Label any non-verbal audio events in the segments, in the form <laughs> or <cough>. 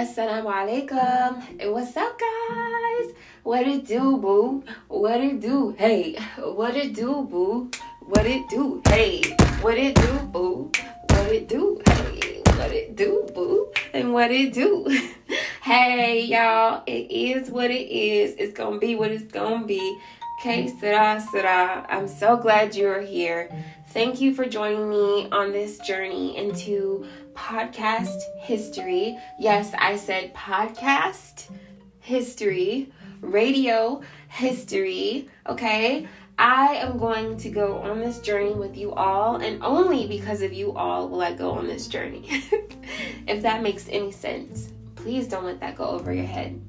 Assalamu alaikum. What's up, guys? What it do, boo? What it do? Hey, what it do, boo? What it do? Hey, what it do, boo? What it do? Hey, what it do, boo? And what it do? <laughs> hey, y'all, it is what it is. It's gonna be what it's gonna be. Okay, Sarah, Sarah. I'm so glad you're here. Thank you for joining me on this journey into podcast history. Yes, I said podcast history, radio history. Okay, I am going to go on this journey with you all, and only because of you all will I go on this journey. <laughs> if that makes any sense, please don't let that go over your head.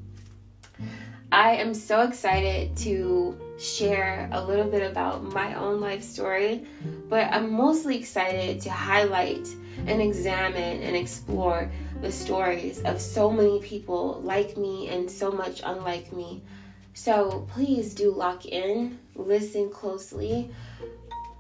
I am so excited to share a little bit about my own life story, but I'm mostly excited to highlight and examine and explore the stories of so many people like me and so much unlike me. So please do lock in, listen closely,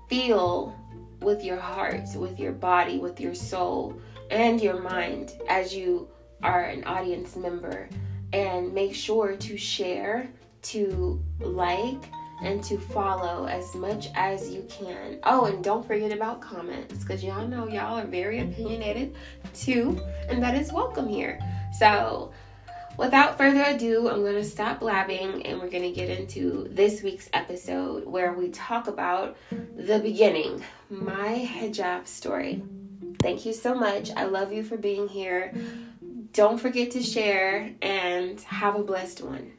feel with your heart, with your body, with your soul, and your mind as you are an audience member and make sure to share, to like, and to follow as much as you can. Oh, and don't forget about comments because y'all know y'all are very opinionated too, and that is welcome here. So, without further ado, I'm going to stop blabbing and we're going to get into this week's episode where we talk about the beginning, my hijab story. Thank you so much. I love you for being here. Don't forget to share and have a blessed one.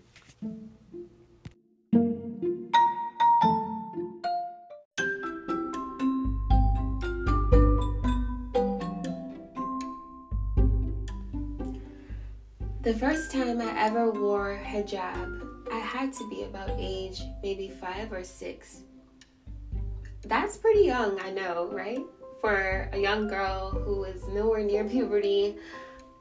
First time I ever wore hijab, I had to be about age maybe five or six. That's pretty young, I know, right? For a young girl who is nowhere near <laughs> puberty,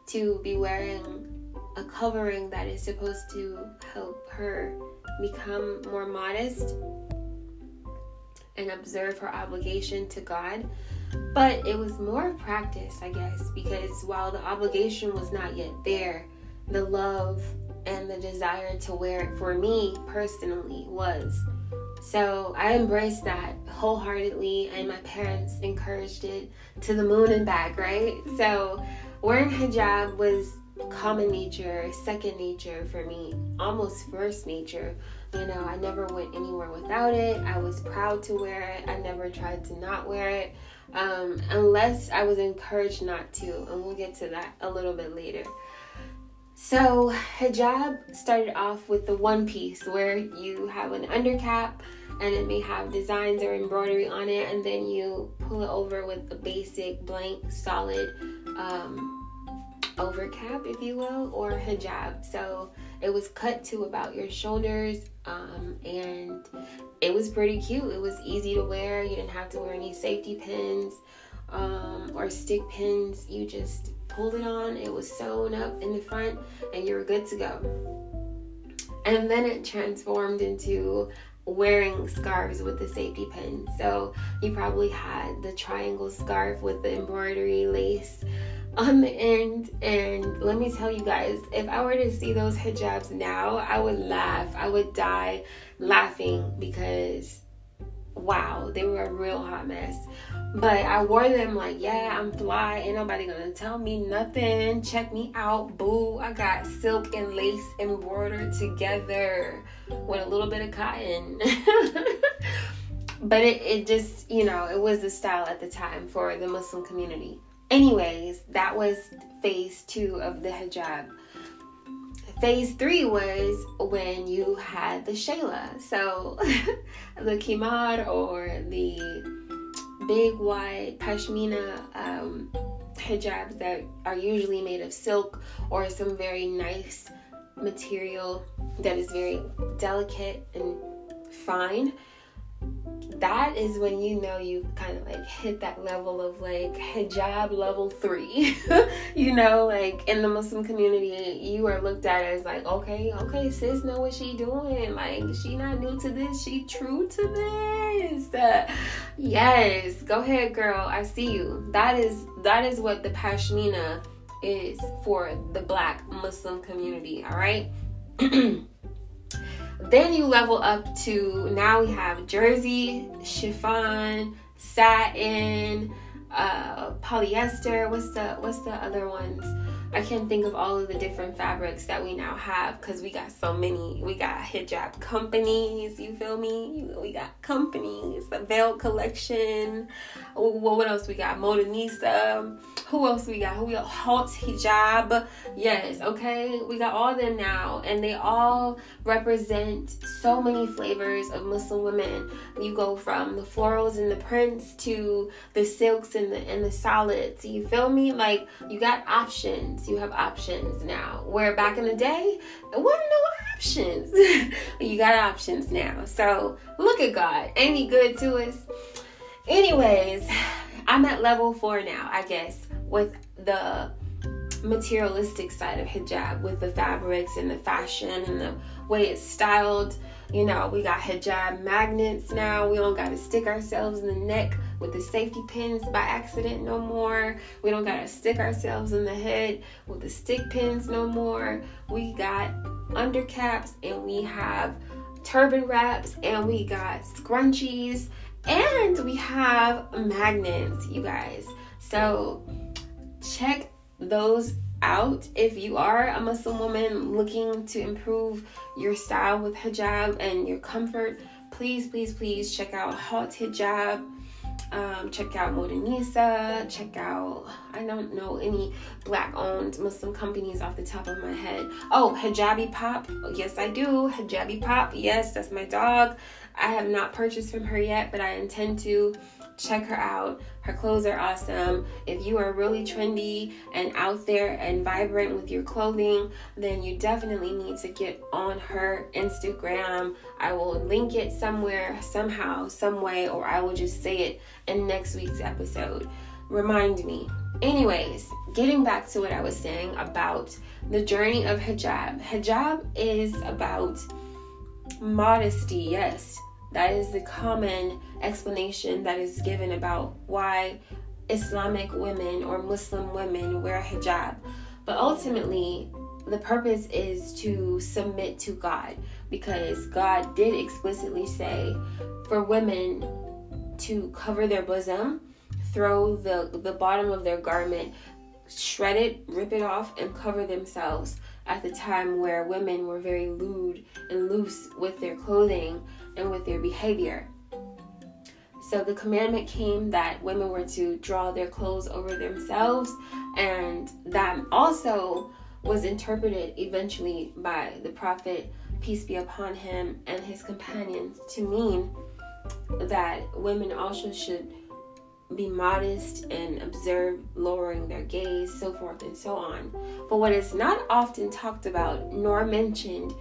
to be wearing a covering that is supposed to help her become more modest and observe her obligation to God. But it was more practice, I guess, because while the obligation was not yet there, the love and the desire to wear it for me personally was. So I embraced that wholeheartedly, and my parents encouraged it to the moon and back, right? So wearing hijab was common nature, second nature for me, almost first nature. You know, I never went anywhere without it. I was proud to wear it. I never tried to not wear it um, unless I was encouraged not to. And we'll get to that a little bit later. So, hijab started off with the one piece where you have an undercap and it may have designs or embroidery on it, and then you pull it over with a basic, blank, solid um, overcap, if you will, or hijab. So it was cut to about your shoulders, um, and it was pretty cute. It was easy to wear. You didn't have to wear any safety pins um, or stick pins. You just pulled it on. It was sewn up in the front, and you were good to go. And then it transformed into wearing scarves with the safety pins. So you probably had the triangle scarf with the embroidery lace on the end. And let me tell you guys, if I were to see those hijabs now, I would laugh. I would die laughing because wow, they were a real hot mess. But I wore them like, yeah, I'm fly. Ain't nobody gonna tell me nothing. Check me out, boo. I got silk and lace embroidered together with a little bit of cotton. <laughs> but it, it just, you know, it was the style at the time for the Muslim community. Anyways, that was phase two of the hijab. Phase three was when you had the Shayla. So <laughs> the Khimar or the big white pashmina um, hijabs that are usually made of silk or some very nice material that is very delicate and fine that is when you know you kind of like hit that level of like hijab level three. <laughs> you know, like in the Muslim community, you are looked at as like, okay, okay, sis know what she doing. Like she not new to this, she true to this. Uh, yes, go ahead, girl. I see you. That is that is what the pashmina is for the black Muslim community, all right? <clears throat> then you level up to now we have jersey, chiffon, satin, uh, polyester. What's the what's the other ones? I can't think of all of the different fabrics that we now have because we got so many. We got hijab companies, you feel me? We got companies, the Veil Collection. What else we got? Modanisa. Who else we got? Who we got? Haute Hijab. Yes, okay. We got all them now, and they all represent so many flavors of Muslim women. You go from the florals and the prints to the silks and the and the solids. You feel me? Like you got options. You have options now. Where back in the day, there wasn't no options. <laughs> you got options now. So look at God. Ain't he good to us? Anyways, I'm at level four now, I guess, with the materialistic side of hijab, with the fabrics and the fashion and the way it's styled. You know, we got hijab magnets now. We don't got to stick ourselves in the neck with the safety pins by accident no more. We don't got to stick ourselves in the head with the stick pins no more. We got undercaps and we have turban wraps and we got scrunchies and we have magnets, you guys. So check those out if you are a Muslim woman looking to improve your style with hijab and your comfort. Please, please, please check out Haute Hijab. Um, check out Modanisa. Check out, I don't know any black owned Muslim companies off the top of my head. Oh, Hijabi Pop. Yes, I do. Hijabi Pop. Yes, that's my dog. I have not purchased from her yet, but I intend to check her out. Her clothes are awesome. If you are really trendy and out there and vibrant with your clothing, then you definitely need to get on her Instagram. I will link it somewhere, somehow, some way, or I will just say it in next week's episode. Remind me. Anyways, getting back to what I was saying about the journey of hijab. Hijab is about modesty, yes that is the common explanation that is given about why Islamic women or Muslim women wear hijab. But ultimately, the purpose is to submit to God because God did explicitly say for women to cover their bosom, throw the, the bottom of their garment, shred it, rip it off, and cover themselves at the time where women were very lewd and loose with their clothing and with their behavior. So the commandment came that women were to draw their clothes over themselves, and that also was interpreted eventually by the prophet, peace be upon him, and his companions to mean that women also should be modest and observe lowering their gaze, so forth and so on. But what is not often talked about nor mentioned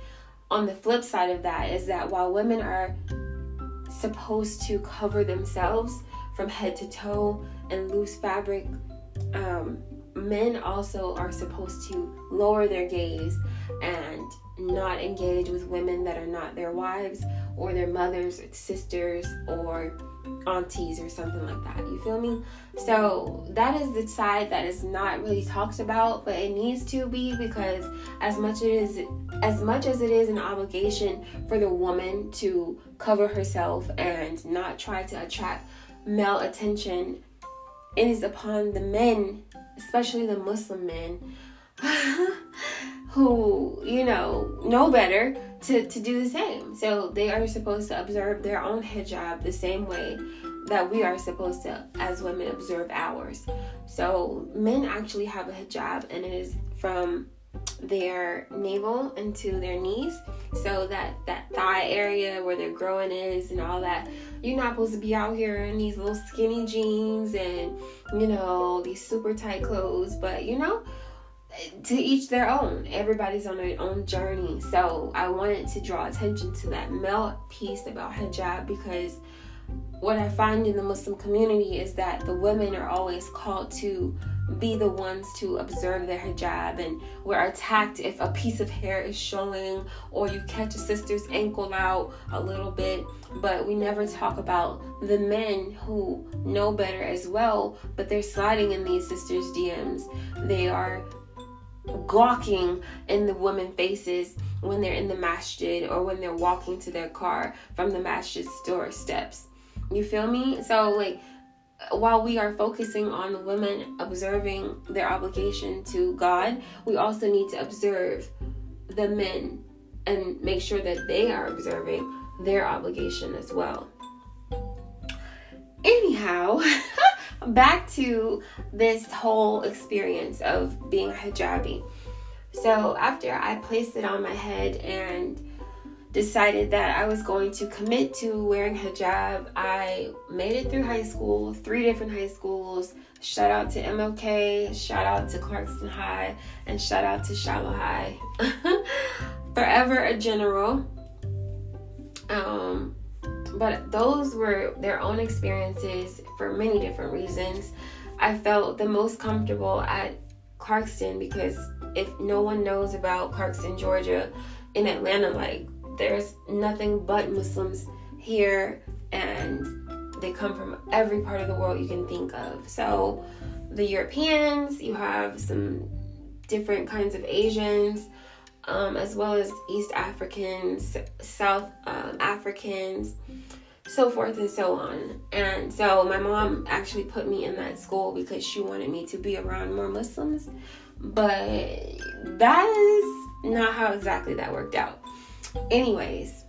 on the flip side of that is that while women are supposed to cover themselves from head to toe and loose fabric, um, men also are supposed to lower their gaze and not engage with women that are not their wives or their mothers, or sisters, or aunties or something like that. You feel me? So that is the side that is not really talked about, but it needs to be because as much it is as much as it is an obligation for the woman to cover herself and not try to attract male attention, it is upon the men, especially the Muslim men, <laughs> who, you know, know better to, to do the same. So they are supposed to observe their own hijab the same way that we are supposed to, as women, observe ours. So men actually have a hijab, and it is from their navel into their knees so that that thigh area where their growing is and all that you're not supposed to be out here in these little skinny jeans and you know these super tight clothes but you know to each their own. Everybody's on their own journey. So I wanted to draw attention to that male piece about hijab because what I find in the Muslim community is that the women are always called to be the ones to observe their hijab and we're attacked if a piece of hair is showing or you catch a sister's ankle out a little bit but we never talk about the men who know better as well but they're sliding in these sisters DMs they are gawking in the women faces when they're in the masjid or when they're walking to their car from the masjid doorsteps you feel me so like while we are focusing on the women observing their obligation to God, we also need to observe the men and make sure that they are observing their obligation as well. Anyhow, <laughs> back to this whole experience of being hijabi. So, after I placed it on my head and decided that I was going to commit to wearing hijab. I made it through high school, three different high schools. Shout out to MLK, shout out to Clarkston High, and shout out to Shiloh High. <laughs> Forever a general. Um, but those were their own experiences for many different reasons. I felt the most comfortable at Clarkston because if no one knows about Clarkston, Georgia, in Atlanta, like there's nothing but Muslims here, and they come from every part of the world you can think of. So, the Europeans, you have some different kinds of Asians, um, as well as East Africans, South um, Africans, so forth and so on. And so, my mom actually put me in that school because she wanted me to be around more Muslims, but that is not how exactly that worked out. Anyways,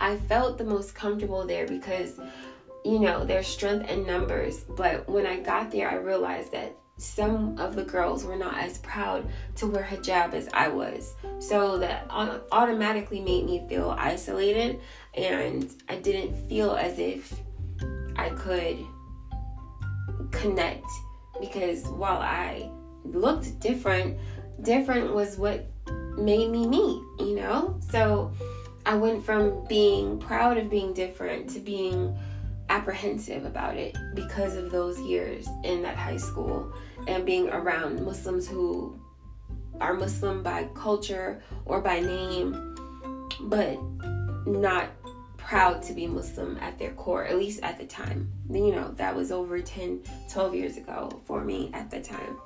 I felt the most comfortable there because, you know, there's strength in numbers. But when I got there, I realized that some of the girls were not as proud to wear hijab as I was. So that automatically made me feel isolated, and I didn't feel as if I could connect because while I looked different, different was what made me me, you know? So I went from being proud of being different to being apprehensive about it because of those years in that high school and being around Muslims who are Muslim by culture or by name, but not proud to be Muslim at their core, at least at the time. You know, that was over 10, 12 years ago for me at the time.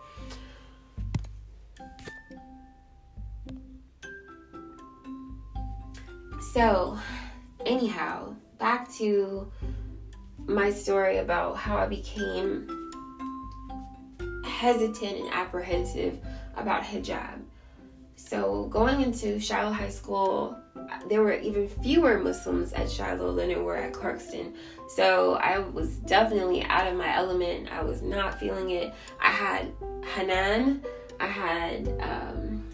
So, anyhow, back to my story about how I became hesitant and apprehensive about hijab. So, going into Shiloh High School, there were even fewer Muslims at Shiloh than there were at Clarkston. So, I was definitely out of my element. I was not feeling it. I had Hanan, I had um,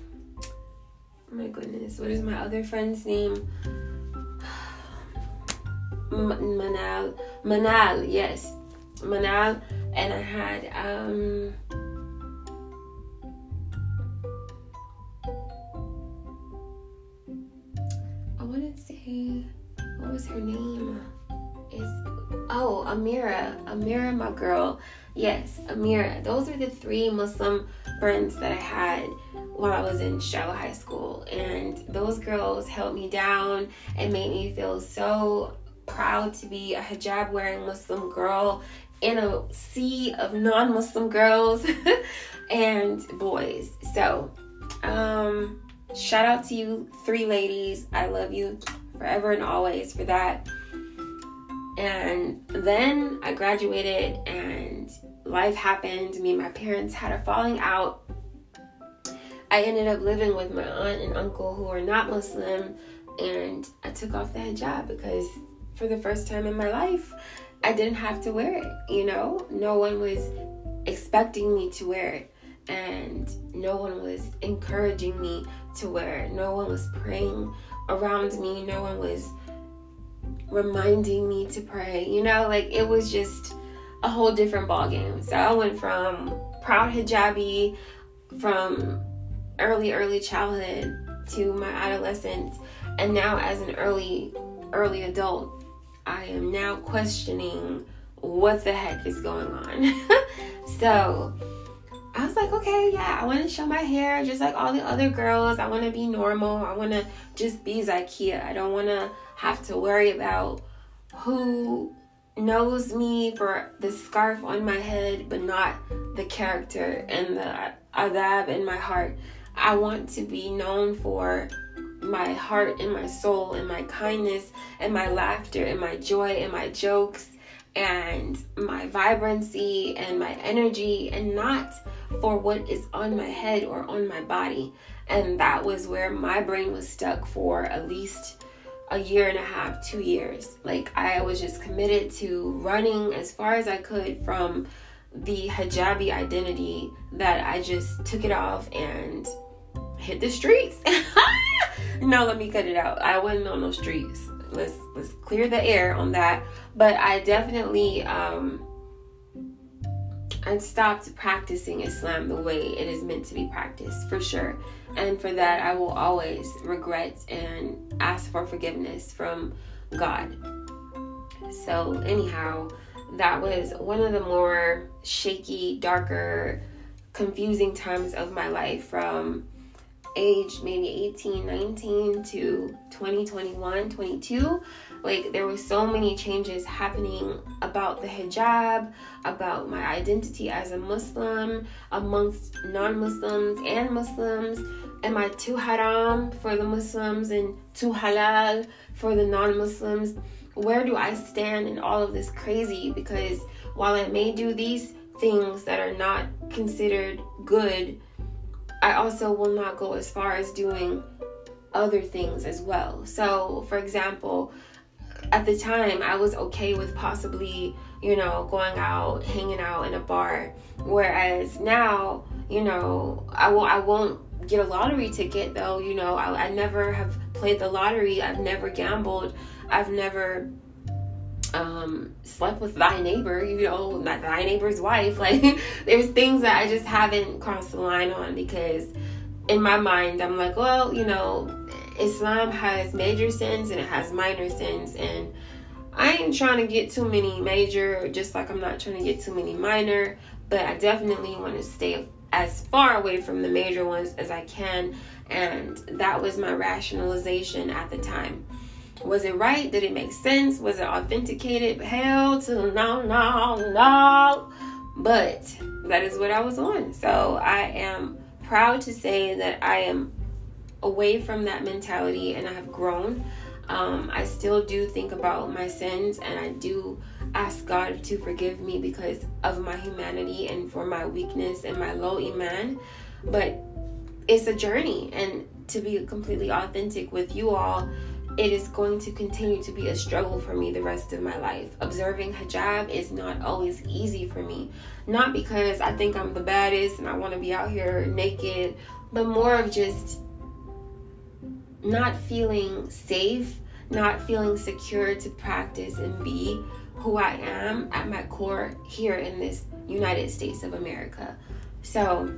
Oh my goodness, what is my other friend's name? <sighs> Manal. Manal, yes. Manal. And I had, um, what was her name? Is oh Amira, Amira, my girl. Yes, Amira. Those are the three Muslim friends that I had while I was in Shiloh High School. And those girls held me down and made me feel so proud to be a hijab wearing Muslim girl in a sea of non Muslim girls <laughs> and boys. So, um, shout out to you, three ladies. I love you forever and always for that. And then I graduated and life happened. Me and my parents had a falling out I ended up living with my aunt and uncle who are not Muslim, and I took off the hijab because for the first time in my life, I didn't have to wear it. You know, no one was expecting me to wear it, and no one was encouraging me to wear it. No one was praying around me. No one was reminding me to pray. You know, like it was just a whole different ballgame. So I went from proud hijabi, from early, early childhood to my adolescence, and now as an early, early adult, I am now questioning what the heck is going on. <laughs> so I was like, okay, yeah, I want to show my hair just like all the other girls. I want to be normal. I want to just be Zakia. I don't want to have to worry about who knows me for the scarf on my head, but not the character and the adab in my heart. I want to be known for my heart and my soul and my kindness and my laughter and my joy and my jokes and my vibrancy and my energy and not for what is on my head or on my body. And that was where my brain was stuck for at least a year and a half, two years. Like I was just committed to running as far as I could from the hijabi identity that I just took it off and hit the streets. <laughs> no, let me cut it out. I wasn't on those streets. Let's let's clear the air on that. But I definitely um I stopped practicing Islam the way it is meant to be practiced for sure. And for that I will always regret and ask for forgiveness from God. So anyhow, that was one of the more shaky, darker, confusing times of my life from age maybe 18, 19 to 20, 21, 22. Like there were so many changes happening about the hijab, about my identity as a Muslim, amongst non-Muslims and Muslims. Am I too haram for the Muslims and too halal for the non-Muslims? Where do I stand in all of this crazy? Because while I may do these things that are not considered good, I also will not go as far as doing other things as well. So, for example, at the time I was okay with possibly, you know, going out, hanging out in a bar. Whereas now, you know, I won't I won't get a lottery ticket though, you know, I, I never have played the lottery, I've never gambled, I've never um slept with thy neighbor you know not thy neighbor's wife. <laughs> Like there's things that i just haven't crossed the line on because in my mind i'm like well you know islam has major sins and it has minor sins. And i ain't trying to get too many major just like i'm not trying to get too many minor. But i definitely want to stay as far away from the major ones as i can. And that was my rationalization at the time was it right? Did it make sense? Was it authenticated? Hell to no, no, no. But that is what I was on. So I am proud to say that I am away from that mentality and I have grown. Um, I still do think about my sins and I do ask God to forgive me because of my humanity and for my weakness and my low iman. But it's a journey and to be completely authentic with you all it is going to continue to be a struggle for me the rest of my life. Observing hijab is not always easy for me. Not because I think I'm the baddest and I want to be out here naked, but more of just not feeling safe, not feeling secure to practice and be who I am at my core here in this United States of America. So,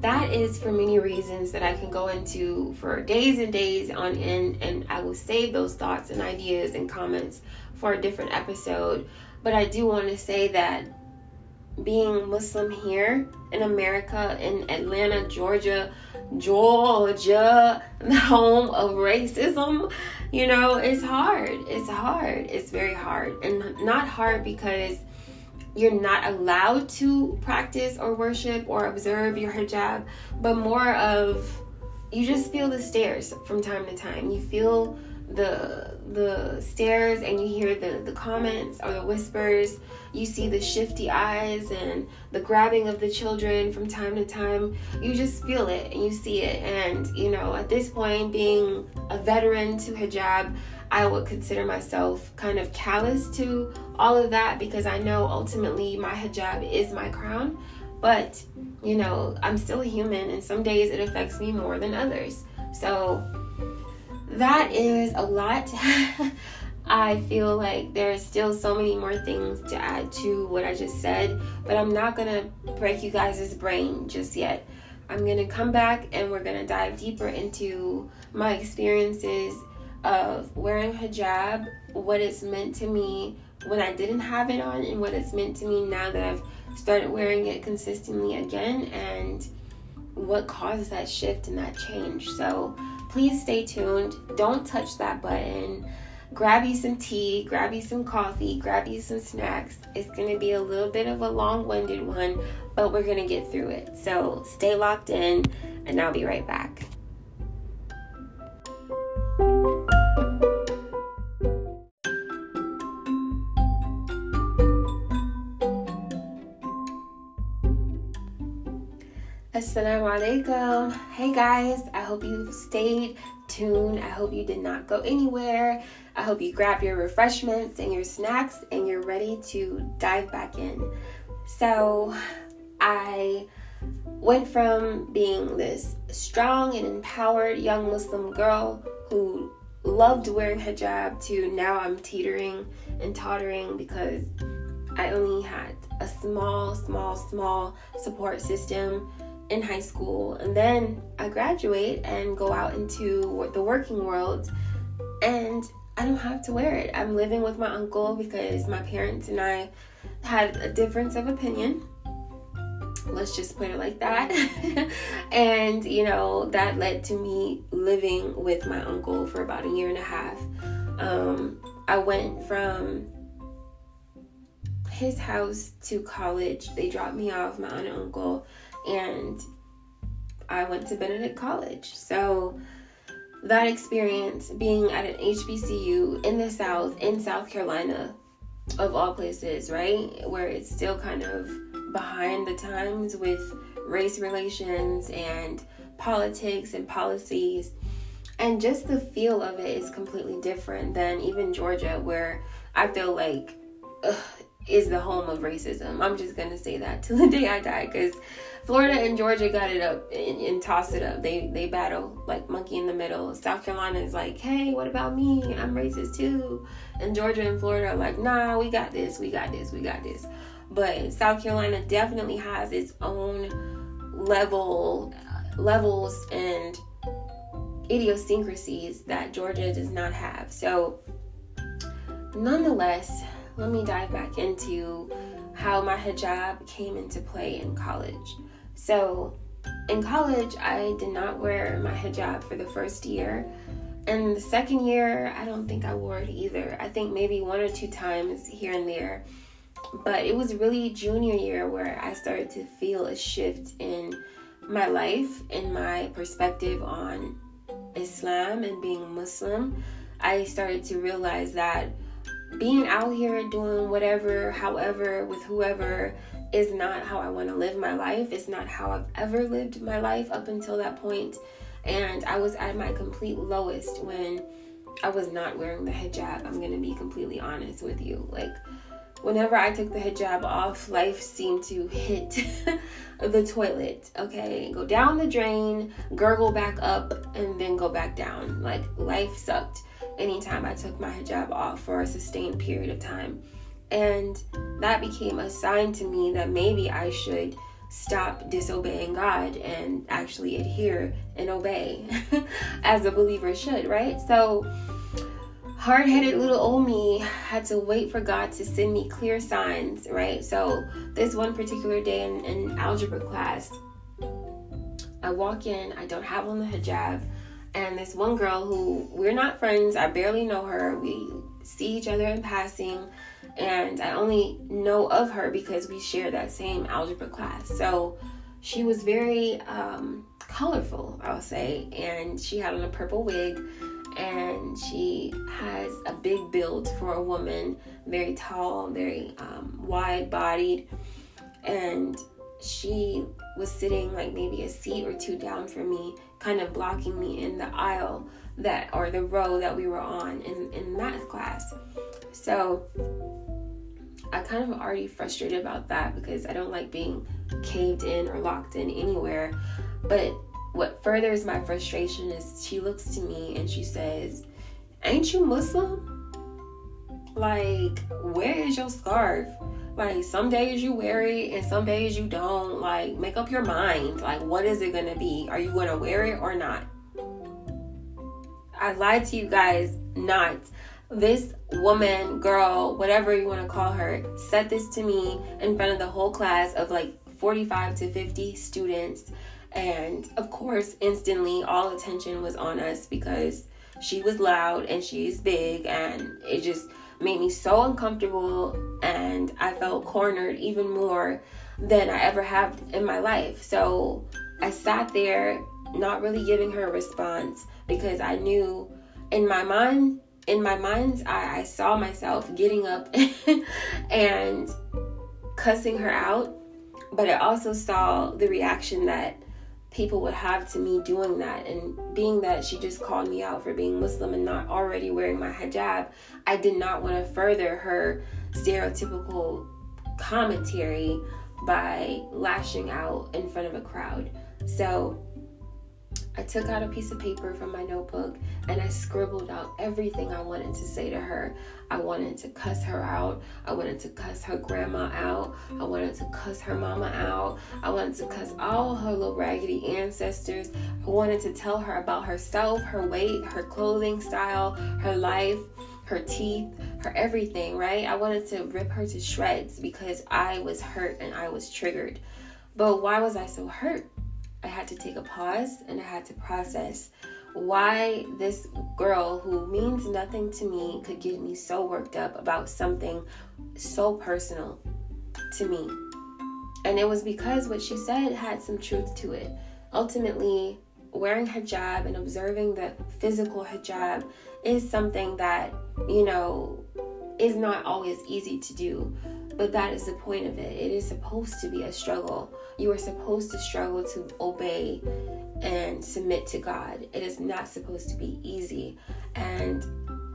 that is for many reasons that I can go into for days and days on end, and I will save those thoughts and ideas and comments for a different episode. But I do want to say that being Muslim here in America, in Atlanta, Georgia, Georgia, the home of racism, you know, it's hard. It's hard. It's very hard. And not hard because you're not allowed to practice or worship or observe your hijab, but more of you just feel the stares from time to time. You feel the the stares and you hear the the comments or the whispers. You see the shifty eyes and the grabbing of the children from time to time. You just feel it and you see it. And you know at this point being a veteran to hijab I would consider myself kind of callous to all of that because I know ultimately my hijab is my crown. But, you know, I'm still a human and some days it affects me more than others. So that is a lot. <laughs> I feel like there's still so many more things to add to what I just said, but I'm not gonna break you guys' brain just yet. I'm gonna come back and we're gonna dive deeper into my experiences of wearing hijab what it's meant to me when I didn't have it on and what it's meant to me now that I've started wearing it consistently again and what caused that shift and that change. So please stay tuned. Don't touch that button. Grab you some tea, grab you some coffee, grab you some snacks. It's going to be a little bit of a long winded one, but we're going to get through it. So stay locked in, and I'll be right back. Assalamu alaikum. Hey guys, I hope you stayed tuned. I hope you did not go anywhere. I hope you grab your refreshments and your snacks and you're ready to dive back in. So, I went from being this strong and empowered young Muslim girl who loved wearing hijab to now I'm teetering and tottering because I only had a small, small, small support system in high school and then I graduate and go out into the working world and I don't have to wear it. I'm living with my uncle because my parents and I had a difference of opinion. Let's just put it like that. <laughs> and, you know, that led to me living with my uncle for about a year and a half. Um, I went from his house to college. They dropped me off, my aunt and uncle and I went to Benedict College. So that experience being at an HBCU in the South, in South Carolina, of all places, right? Where it's still kind of behind the times with race relations and politics and policies. And just the feel of it is completely different than even Georgia, where I feel like ugh, is the home of racism. I'm just gonna say that till the day I die, because Florida and Georgia got it up and, and, tossed it up. They they battle like monkey in the middle. South Carolina is like, hey, what about me? I'm racist too. And Georgia and Florida are like, nah, we got this, we got this, we got this. But South Carolina definitely has its own level uh, levels and idiosyncrasies that Georgia does not have. So nonetheless, let me dive back into how my hijab came into play in college. So, in college, I did not wear my hijab for the first year. And the second year, I don't think I wore it either. I think maybe one or two times here and there. But it was really junior year where I started to feel a shift in my life and my perspective on Islam and being Muslim. I started to realize that being out here doing whatever, however, with whoever is not how I want to live my life. It's not how I've ever lived my life up until that point. And I was at my complete lowest when I was not wearing the hijab. I'm going to be completely honest with you. Like, whenever I took the hijab off, life seemed to hit <laughs> the toilet, okay? Go down the drain, gurgle back up, and then go back down. Like, life sucked anytime I took my hijab off for a sustained period of time. And that became a sign to me that maybe I should stop disobeying God and actually adhere and obey <laughs> as a believer should, right? So, hard headed little old me had to wait for God to send me clear signs, right? So, this one particular day in, in algebra class, I walk in, I don't have on the hijab, and this one girl who we're not friends, I barely know her, we see each other in passing and I only know of her because we share that same algebra class. So she was very um, colorful, I'll say, and she had on a purple wig and she has a big build for a woman, very tall, very um, wide bodied, and she was sitting like maybe a seat or two down from me, kind of blocking me in the aisle that or the row that we were on in, in math class. So I kind of already frustrated about that because I don't like being caved in or locked in anywhere. But what furthers my frustration is she looks to me and she says, Ain't you Muslim? Like, where is your scarf? Like, some days you wear it and some days you don't. Like, make up your mind. Like, what is it gonna be? Are you gonna wear it or not? I lied to you guys not. This woman, girl, whatever you want to call her, said this to me in front of the whole class of like 45 to 50 students. And of course, instantly all attention was on us because she was loud and she's big, and it just made me so uncomfortable. And I felt cornered even more than I ever have in my life. So I sat there, not really giving her a response because I knew in my mind, in my mind's eye, I saw myself getting up <laughs> and cussing her out. But I also saw the reaction that people would have to me doing that. And being that she just called me out for being Muslim and not already wearing my hijab, I did not want to further her stereotypical commentary by lashing out in front of a crowd. So I took out a piece of paper from my notebook and I scribbled out everything I wanted to say to her. I wanted to cuss her out. I wanted to cuss her grandma out. I wanted to cuss her mama out. I wanted to cuss all her little raggedy ancestors. I wanted to tell her about herself, her weight, her clothing style, her life, her teeth, her everything, right? I wanted to rip her to shreds because I was hurt and I was triggered. But why was I so hurt? I had to take a pause and I had to process why this girl who means nothing to me could get me so worked up about something so personal to me. And it was because what she said had some truth to it. Ultimately, wearing hijab and observing the physical hijab is something that, you know, is not always easy to do. But that is the point of it. It is supposed to be a struggle. You are supposed to struggle to obey and submit to God. It is not supposed to be easy. And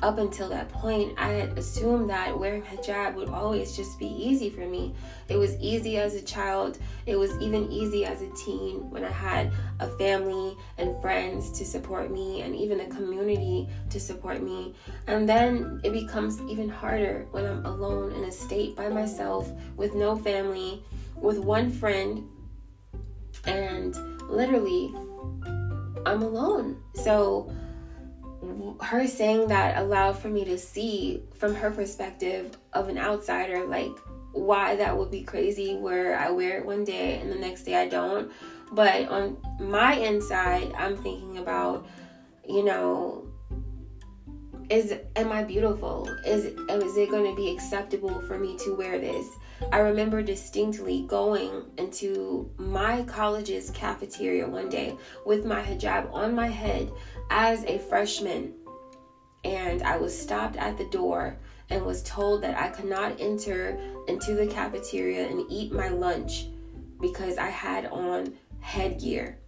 up until that point, I had assumed that wearing hijab would always just be easy for me. It was easy as a child, it was even easy as a teen when I had a family and friends to support me, and even a community to support me. And then it becomes even harder when I'm alone in a state by myself with no family, with one friend, and literally, I'm alone. So, her saying that allowed for me to see from her perspective of an outsider like why that would be crazy where I wear it one day and the next day I don't. But on my inside, I'm thinking about, you know, is am I beautiful? Is is it going to be acceptable for me to wear this? I remember distinctly going into my college's cafeteria one day with my hijab on my head as a freshman, and I was stopped at the door and was told that I could not enter into the cafeteria and eat my lunch because I had on headgear.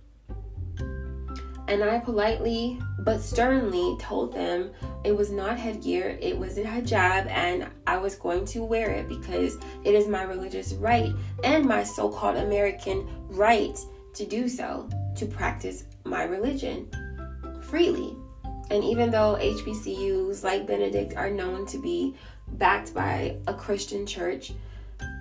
And I politely but sternly told them it was not headgear, it was a hijab, and I was going to wear it because it is my religious right and my so called American right to do so, to practice my religion freely. And even though HBCUs like Benedict are known to be backed by a Christian church,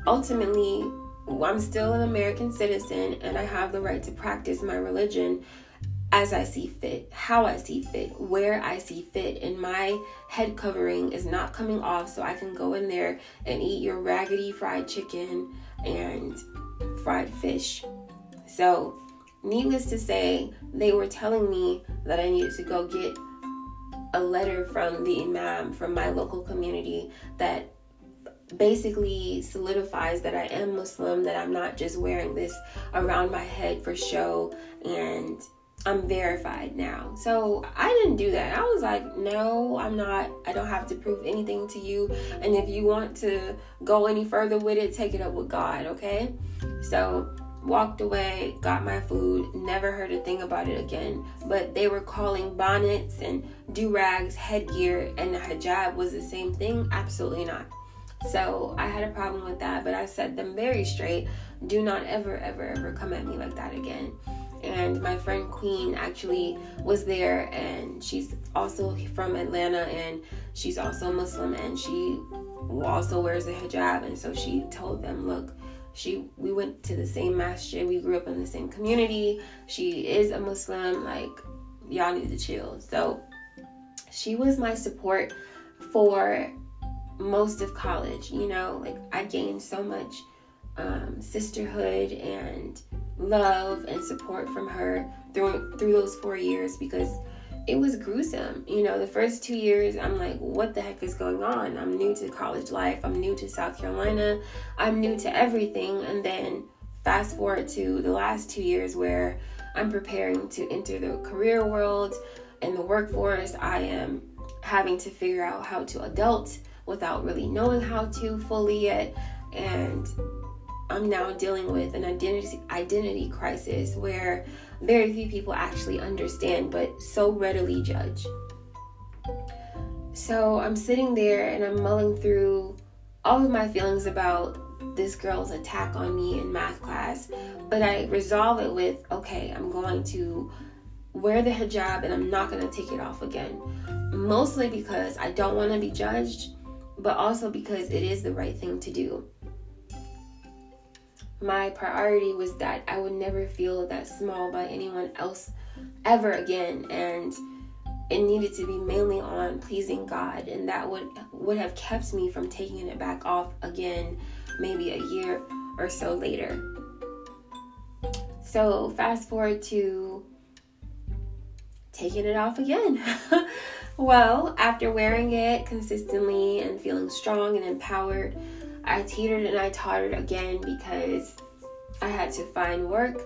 ultimately, I'm still an American citizen and I have the right to practice my religion as I see fit, how I see fit, where I see fit. And my head covering is not coming off, so I can go in there and eat your raggedy fried chicken and fried fish. So, needless to say, they were telling me that I needed to go get a letter from the imam from my local community that basically solidifies that I am Muslim, that I'm not just wearing this around my head for show, and I'm verified now. So I didn't do that. I was like, no, I'm not. I don't have to prove anything to you. And if you want to go any further with it, take it up with God, okay? So walked away, got my food, never heard a thing about it again. But they were calling bonnets and do rags headgear, and the hijab was the same thing? Absolutely not. So I had a problem with that, but I said them very straight do not ever, ever, ever come at me like that again. And my friend Queen actually was there, and she's also from Atlanta, and she's also Muslim, and she also wears a hijab. And so she told them, Look, she we went to the same masjid we grew up in the same community she is a muslim like y'all need to chill so she was my support for most of college. You know, like I gained so much um, sisterhood and love and support from her through through those four years because it was gruesome. You know, the first two years, I'm like, what the heck is going on? I'm new to college life. I'm new to South Carolina. I'm new to everything. And then fast forward to the last two years where I'm preparing to enter the career world and the workforce. I am having to figure out how to adult without really knowing how to fully yet. And I'm now dealing with an identity identity crisis where very few people actually understand but so readily judge. So I'm sitting there and I'm mulling through all of my feelings about this girl's attack on me in math class, but I resolve it with okay, I'm going to wear the hijab and I'm not going to take it off again. Mostly because I don't want to be judged, but also because it is the right thing to do my priority was that I would never feel that small by anyone else ever again and it needed to be mainly on pleasing God and that would would have kept me from taking it back off again maybe a year or so later. So fast forward to taking it off again. <laughs> well, after wearing it consistently and feeling strong and empowered, I teetered and I tottered again because I had to find work.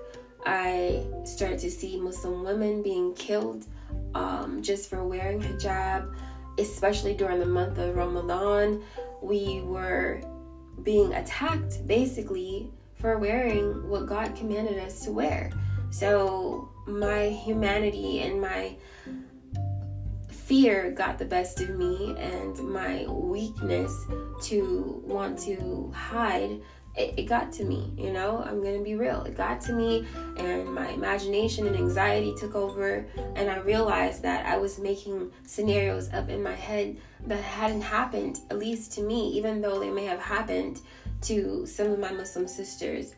I started to see Muslim women being killed um, just for wearing hijab, especially during the month of Ramadan. We were being attacked basically for wearing what God commanded us to wear. So my humanity and my fear got the best of me and my weakness to want to hide it, it, got to me you know? I'm gonna be real. It got to me and my imagination and anxiety took over and i realized that i was making scenarios up in my head that hadn't happened at least to me even though they may have happened to some of my muslim sisters.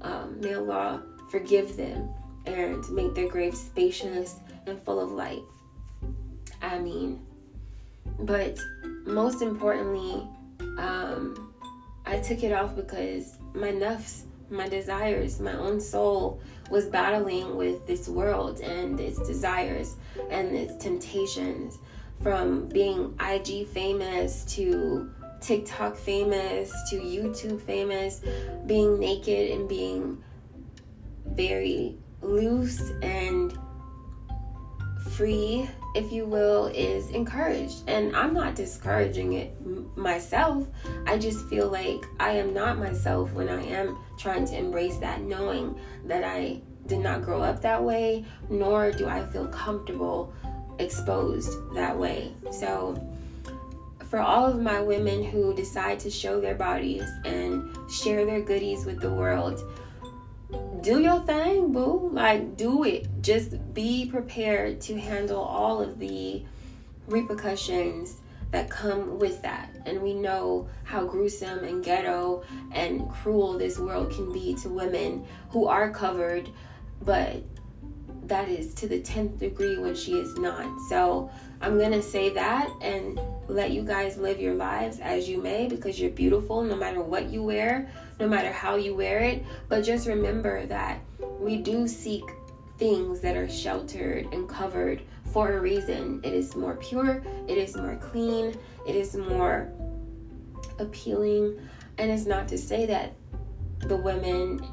Um, may allah forgive them and make their graves spacious and full of light I mean. But most importantly, um, I took it off because my nafs, my desires, my own soul was battling with this world and its desires and its temptations from being IG famous to TikTok famous to YouTube famous, being naked and being very loose and free if you will, is encouraged. And I'm not discouraging it myself. I just feel like I am not myself when I am trying to embrace that, knowing that I did not grow up that way, nor do I feel comfortable exposed that way. So, for all of my women who decide to show their bodies and share their goodies with the world, do your thing, boo. Like, do it. Just be prepared to handle all of the repercussions that come with that. And we know how gruesome and ghetto and cruel this world can be to women who are covered, but that is to the 10th degree when she is not. So I'm going to say that and let you guys live your lives as you may because you're beautiful no matter what you wear no matter how you wear it. But just remember that we do seek things that are sheltered and covered for a reason. It is more pure, it is more clean, it is more appealing. And it's not to say that the women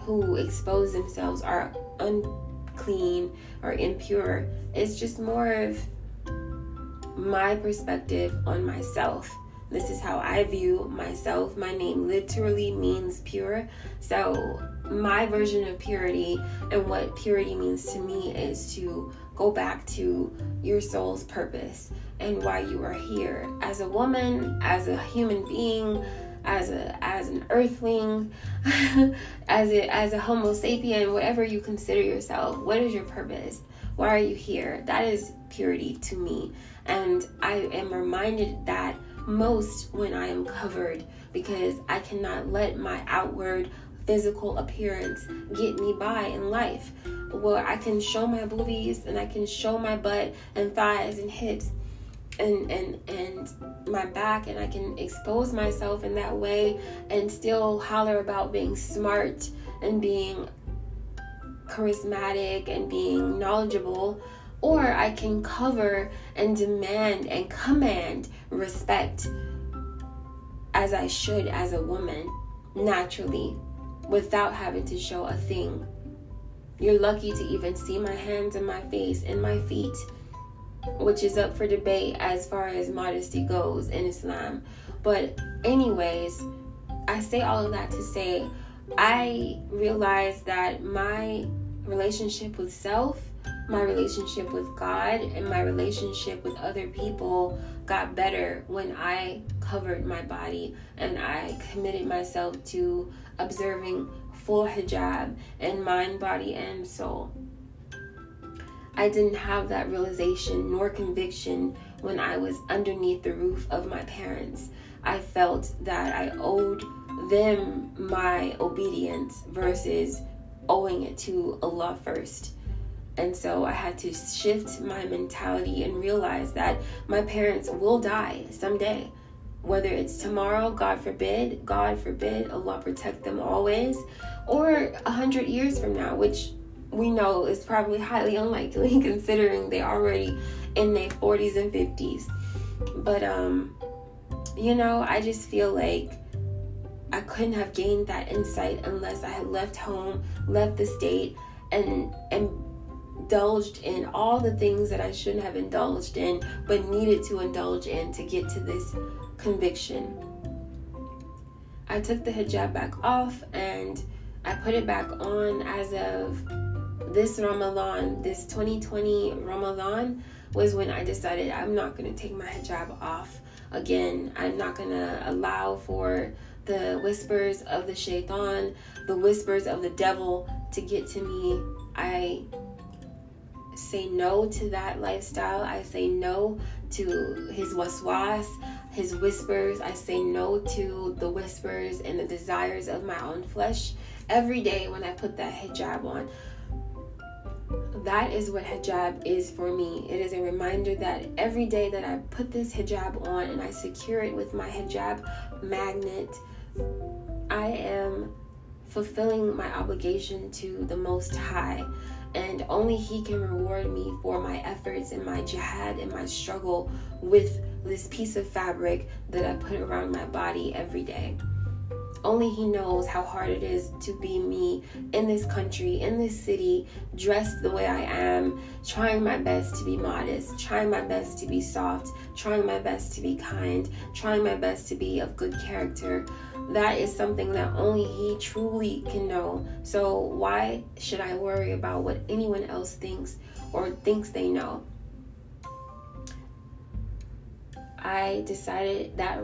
who expose themselves are unclean or impure. It's just more of my perspective on myself this is how I view myself. My name literally means pure. So, my version of purity and what purity means to me is to go back to your soul's purpose and why you are here as a woman, as a human being, as a as an earthling, <laughs> as a as a homo sapien, whatever you consider yourself. What is your purpose? Why are you here? That is purity to me. And I am reminded that most when I am covered because I cannot let my outward physical appearance get me by in life. Where I can show my boobies and I can show my butt and thighs and hips and and and my back and I can expose myself in that way and still holler about being smart and being charismatic and being knowledgeable or I can cover and demand and command respect as I should as a woman naturally without having to show a thing. You're lucky to even see my hands and my face and my feet which is up for debate as far as modesty goes in Islam. But, anyways, I say all of that to say I realized that my relationship with self, my relationship with God, and my relationship with other people got better when I covered my body and I committed myself to observing full hijab in mind, body, and soul. I didn't have that realization nor conviction when I was underneath the roof of my parents. I felt that I owed them my obedience versus owing it to Allah first. And so I had to shift my mentality and realize that my parents will die someday. Whether it's tomorrow, God forbid, God forbid, Allah protect them always, or a hundred years from now, which we know is probably highly <laughs> unlikely considering they're already in their 40s and 50s. But um you know, I just feel like I couldn't have gained that insight unless I had left home, left the state and and indulged in all the things that I shouldn't have indulged in but needed to indulge in to get to this conviction. I took the hijab back off and I put it back on as of this Ramadan, this 2020 Ramadan, was when I decided I'm not going to take my hijab off again. I'm not going to allow for the whispers of the shaitan, the whispers of the devil to get to me. I say no to that lifestyle. I say no to his waswas, his whispers. I say no to the whispers and the desires of my own flesh every day when I put that hijab on that is what hijab is for me. It is a reminder that every day that I put this hijab on and I secure it with my hijab magnet, I am fulfilling my obligation to the Most High. And only He can reward me for my efforts and my jihad and my struggle with this piece of fabric that I put around my body every day. Only He knows how hard it is to be me in this country, in this city, dressed the way I am, trying my best to be modest, trying my best to be soft, trying my best to be kind, trying my best to be of good character. That is something that only He truly can know. So, why should I worry about what anyone else thinks or thinks they know? I decided that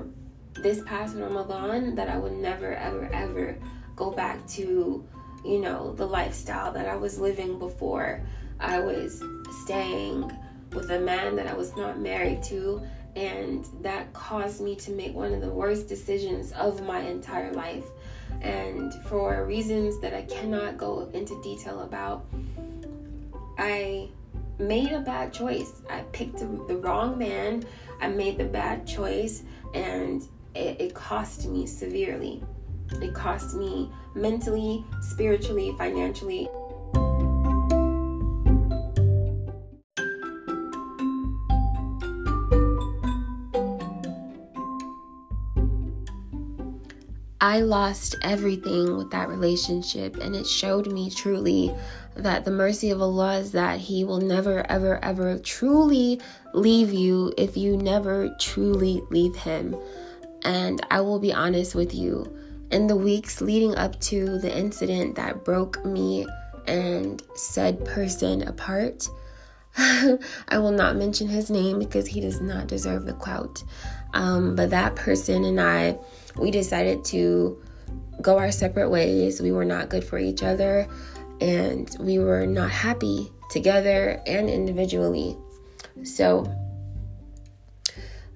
this past Ramadan that I would never, ever, ever go back to, you know, the lifestyle that I was living before. I was staying with a man that I was not married to, and that caused me to make one of the worst decisions of my entire life. And for reasons that I cannot go into detail about, I made a bad choice. I picked the wrong man. I made the bad choice, and it, it cost me severely. It cost me mentally, spiritually, financially. I lost everything with that relationship, and it showed me truly that the mercy of Allah is that He will never, ever, ever truly leave you if you never truly leave Him. And I will be honest with you, in the weeks leading up to the incident that broke me and said person apart, <laughs> I will not mention his name because he does not deserve the clout. Um, but that person and I, we decided to go our separate ways. We were not good for each other and we were not happy together and individually. So,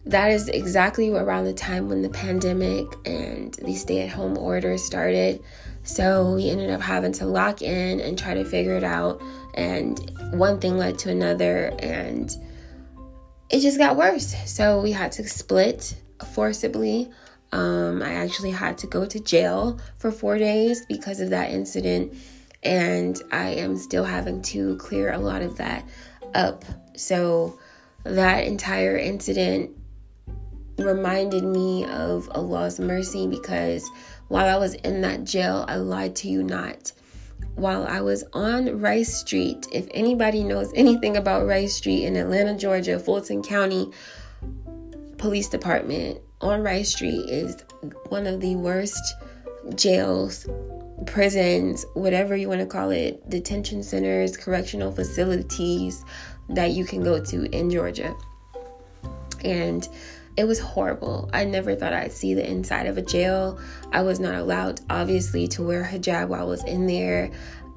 that is exactly around the time when the pandemic and the stay at home orders started. So we ended up having to lock in and try to figure it out. And one thing led to another. And it just got worse. So we had to split forcibly. Um, I actually had to go to jail for four days because of that incident, and I am still having to clear a lot of that up. So that entire incident reminded me of Allah's mercy because while I was in that jail, I lied to you not. While I was on Rice Street, if anybody knows anything about Rice Street in Atlanta, Georgia, Fulton County Police Department, on Rice Street is one of the worst jails, prisons, whatever you want to call it, detention centers, correctional facilities that you can go to in Georgia. And it was horrible. I never thought I'd see the inside of a jail. I was not allowed, obviously, to wear hijab while I was in there.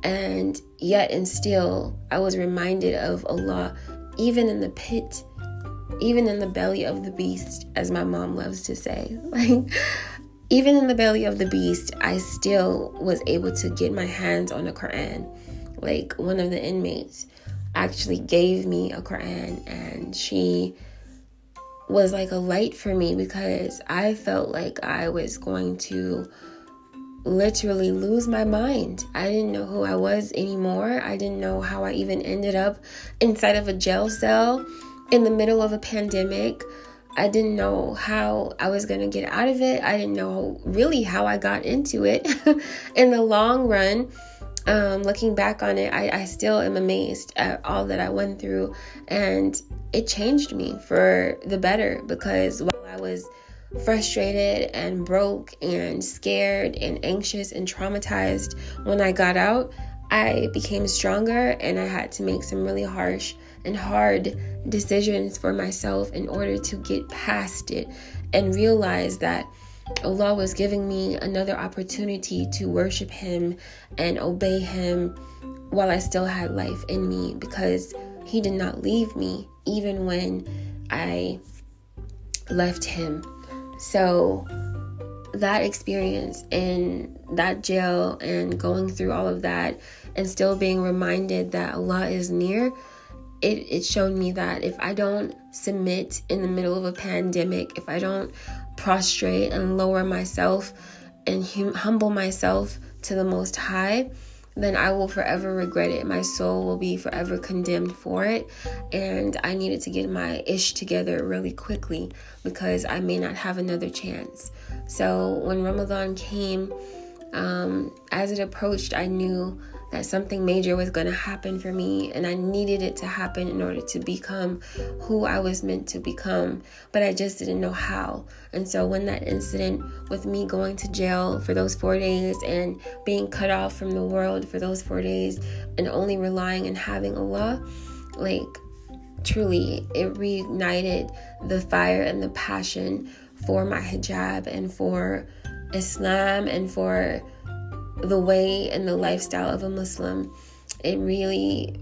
And yet, and still, I was reminded of Allah, even in the pit, even in the belly of the beast, as my mom loves to say. <laughs> Like, even in the belly of the beast, I still was able to get my hands on the Quran. Like, one of the inmates actually gave me a Quran, and she was like a light for me because I felt like I was going to literally lose my mind. I didn't know who I was anymore. I didn't know how I even ended up inside of a jail cell in the middle of a pandemic. I didn't know how I was going to get out of it. I didn't know really how I got into it <laughs> in the long run um, looking back on it, I, I still am amazed at all that I went through. And it changed me for the better because while I was frustrated and broke and scared and anxious and traumatized when I got out, I became stronger and I had to make some really harsh and hard decisions for myself in order to get past it and realize that Allah was giving me another opportunity to worship Him and obey Him while I still had life in me because He did not leave me even when I left Him. So, that experience in that jail and going through all of that and still being reminded that Allah is near, it, it showed me that if I don't submit in the middle of a pandemic, if I don't prostrate and lower myself and hum- humble myself to the Most High, then I will forever regret it. My soul will be forever condemned for it. And I needed to get my ish together really quickly because I may not have another chance. So when Ramadan came, um, as it approached, I knew that something major was going to happen for me and I needed it to happen in order to become who I was meant to become, but I just didn't know how. And so when that incident with me going to jail for those 4 days and being cut off from the world for those 4 days and only relying and having Allah, like truly it reignited the fire and the passion for my hijab and for Islam and for the way and the lifestyle of a Muslim, it really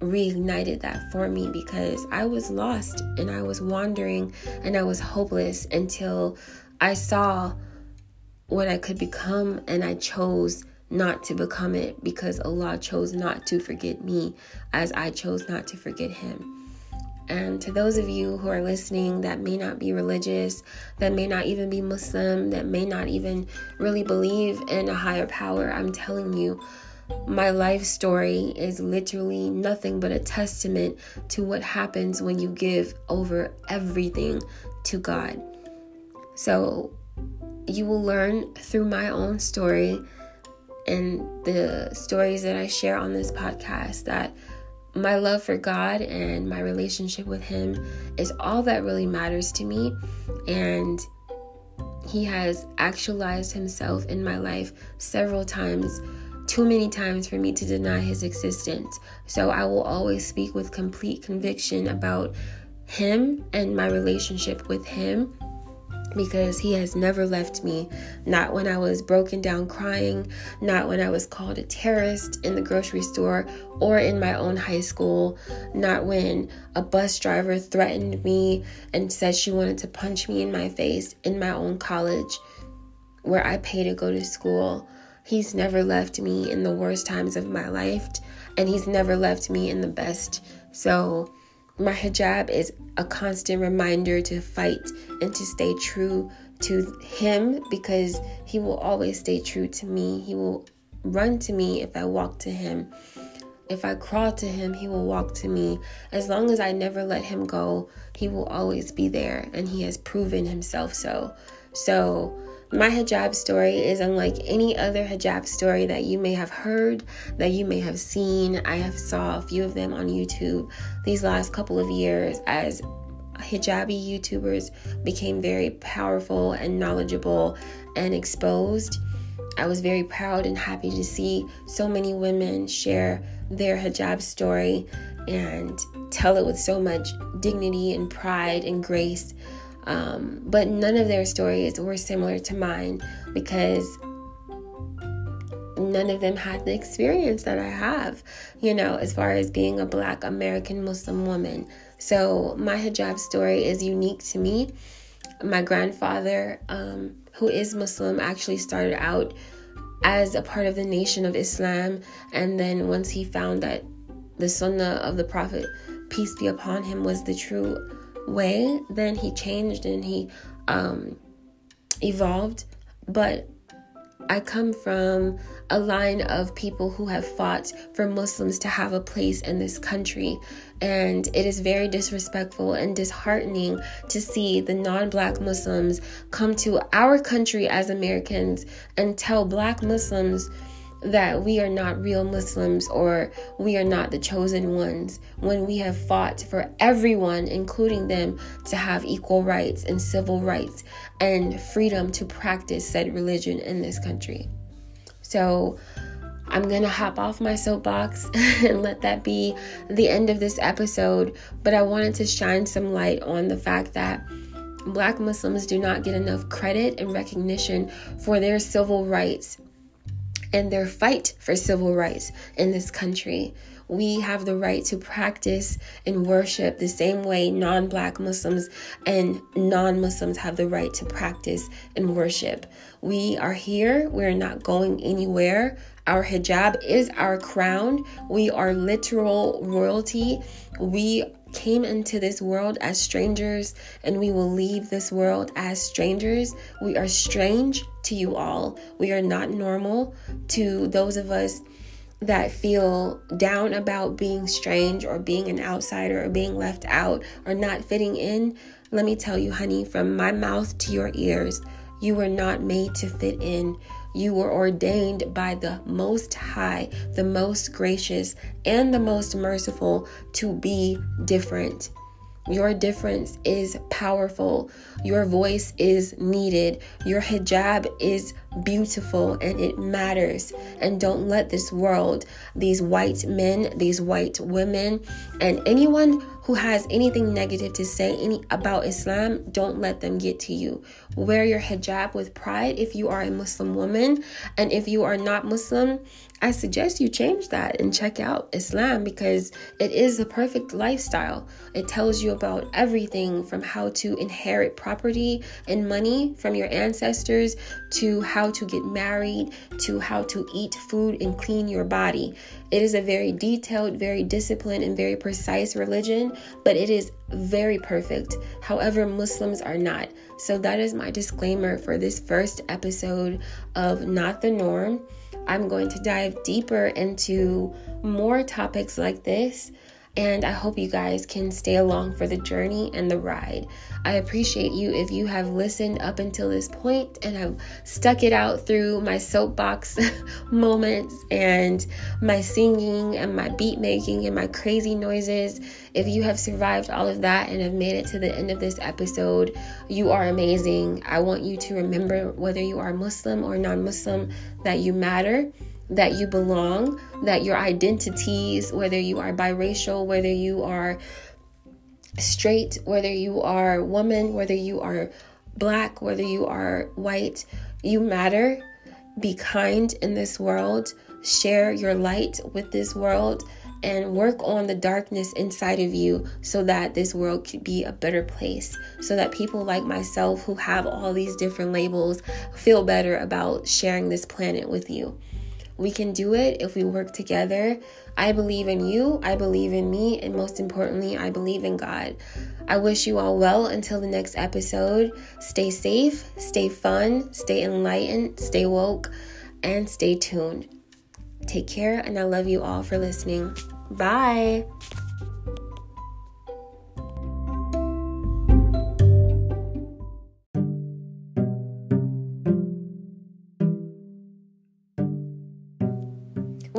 reignited that for me because I was lost and I was wandering and I was hopeless until I saw what I could become and I chose not to become it because Allah chose not to forget me as I chose not to forget Him. And to those of you who are listening that may not be religious, that may not even be Muslim, that may not even really believe in a higher power, I'm telling you, my life story is literally nothing but a testament to what happens when you give over everything to God. So you will learn through my own story and the stories that I share on this podcast that my love for God and my relationship with Him is all that really matters to me. And He has actualized Himself in my life several times, too many times for me to deny His existence. So I will always speak with complete conviction about Him and my relationship with Him because he has never left me. Not when I was broken down crying, not when I was called a terrorist in the grocery store or in my own high school, not when a bus driver threatened me and said she wanted to punch me in my face in my own college where I pay to go to school. He's never left me in the worst times of my life, and he's never left me in the best. So, my hijab is a constant reminder to fight and to stay true to him because he will always stay true to me. He will run to me if I walk to him. If I crawl to him, he will walk to me. As long as I never let him go, he will always be there, and he has proven himself so. So, my hijab story is unlike any other hijab story that you may have heard, that you may have seen. I have saw a few of them on YouTube these last couple of years as hijabi YouTubers became very powerful and knowledgeable and exposed. I was very proud and happy to see so many women share their hijab story and tell it with so much dignity and pride and grace. Um, but none of their stories were similar to mine because none of them had the experience that I have, you know, as far as being a black American Muslim woman. So my hijab story is unique to me. My grandfather, um, who is Muslim, actually started out as a part of the Nation of Islam. And then once he found that the Sunnah of the Prophet, peace be upon him, was the true way, then he changed and he um, evolved. But I come from a line of people who have fought for Muslims to have a place in this country. And it is very disrespectful and disheartening to see the non black Muslims come to our country as Americans and tell black Muslims that we are not real Muslims or we are not the chosen ones when we have fought for everyone, including them, to have equal rights and civil rights and freedom to practice said religion in this country. So, I'm gonna hop off my soapbox <laughs> and let that be the end of this episode. But I wanted to shine some light on the fact that black Muslims do not get enough credit and recognition for their civil rights and their fight for civil rights in this country. We have the right to practice and worship the same way non black Muslims and non Muslims have the right to practice and worship. We are here, we're not going anywhere. Our hijab is our crown. We are literal royalty. We came into this world as strangers and we will leave this world as strangers. We are strange to you all. We are not normal to those of us that feel down about being strange or being an outsider or being left out or not fitting in. Let me tell you, honey, from my mouth to your ears, you were not made to fit in. You were ordained by the Most High, the most gracious, and the most merciful to be different. Your difference is powerful. Your voice is needed. Your hijab is beautiful and it matters. And don't let this world, these white men, these white women, and anyone who has anything negative to say any about Islam, don't let them get to you. Wear your hijab with pride if you are a Muslim woman, and if you are not Muslim, I suggest you change that and check out Islam because it is the perfect lifestyle. It tells you about everything from how to inherit property and money from your ancestors to how to get married to how to eat food and clean your body. It is a very detailed, very disciplined, and very precise religion, but it is very perfect. However, Muslims are not. So, that is my disclaimer for this first episode of Not the Norm. I'm going to dive deeper into more topics like this and I hope you guys can stay along for the journey and the ride. I appreciate you if you have listened up until this point and have stuck it out through my soapbox <laughs> moments and my singing and my beat making and my crazy noises. If you have survived all of that and have made it to the end of this episode, you are amazing. I want you to remember whether you are Muslim or non Muslim that you matter that you belong, that your identities, whether you are biracial, whether you are straight, whether you are woman, whether you are black, whether you are white, you matter. Be kind in this world. Share your light with this world and work on the darkness inside of you so that this world could be a better place. So that people like myself who have all these different labels feel better about sharing this planet with you. We can do it if we work together. I believe in you, I believe in me, and most importantly, I believe in God. I wish you all well until the next episode. Stay safe, stay fun, stay enlightened, stay woke, and stay tuned. Take care, and I love you all for listening. Bye.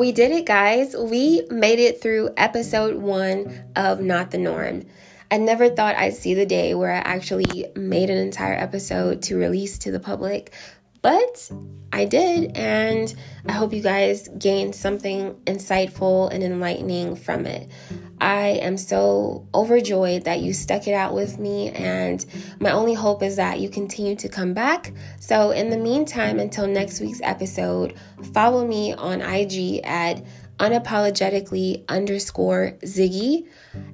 We did it, guys. We made it through episode one of Not the Norm. I never thought I'd see the day where I actually made an entire episode to release to the public, but I did, and I hope you guys gained something insightful and enlightening from it. I am so overjoyed that you stuck it out with me, and my only hope is that you continue to come back. So, in the meantime, until next week's episode, follow me on IG at unapologetically underscore Ziggy,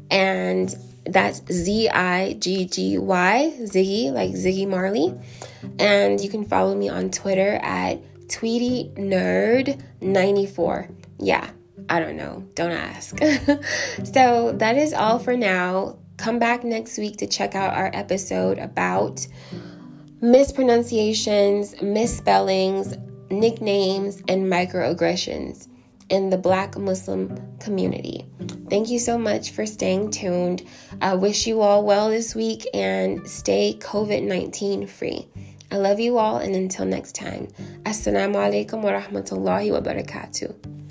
and that's Z I G G Y, Ziggy, like mm-hmm. Ziggy Marley. And you can follow me on Twitter at Tweety Nerd 94. Yeah, I don't know. Don't ask. <laughs> so that is all for now. Come back next week to check out our episode about mispronunciations, misspellings, nicknames, and microaggressions in the Black Muslim community. Thank you so much for staying tuned. I wish you all well this week and stay COVID 19 free. I love you all, and until next time, Assalamu alaikum wa rahmatullahi wa barakatuh.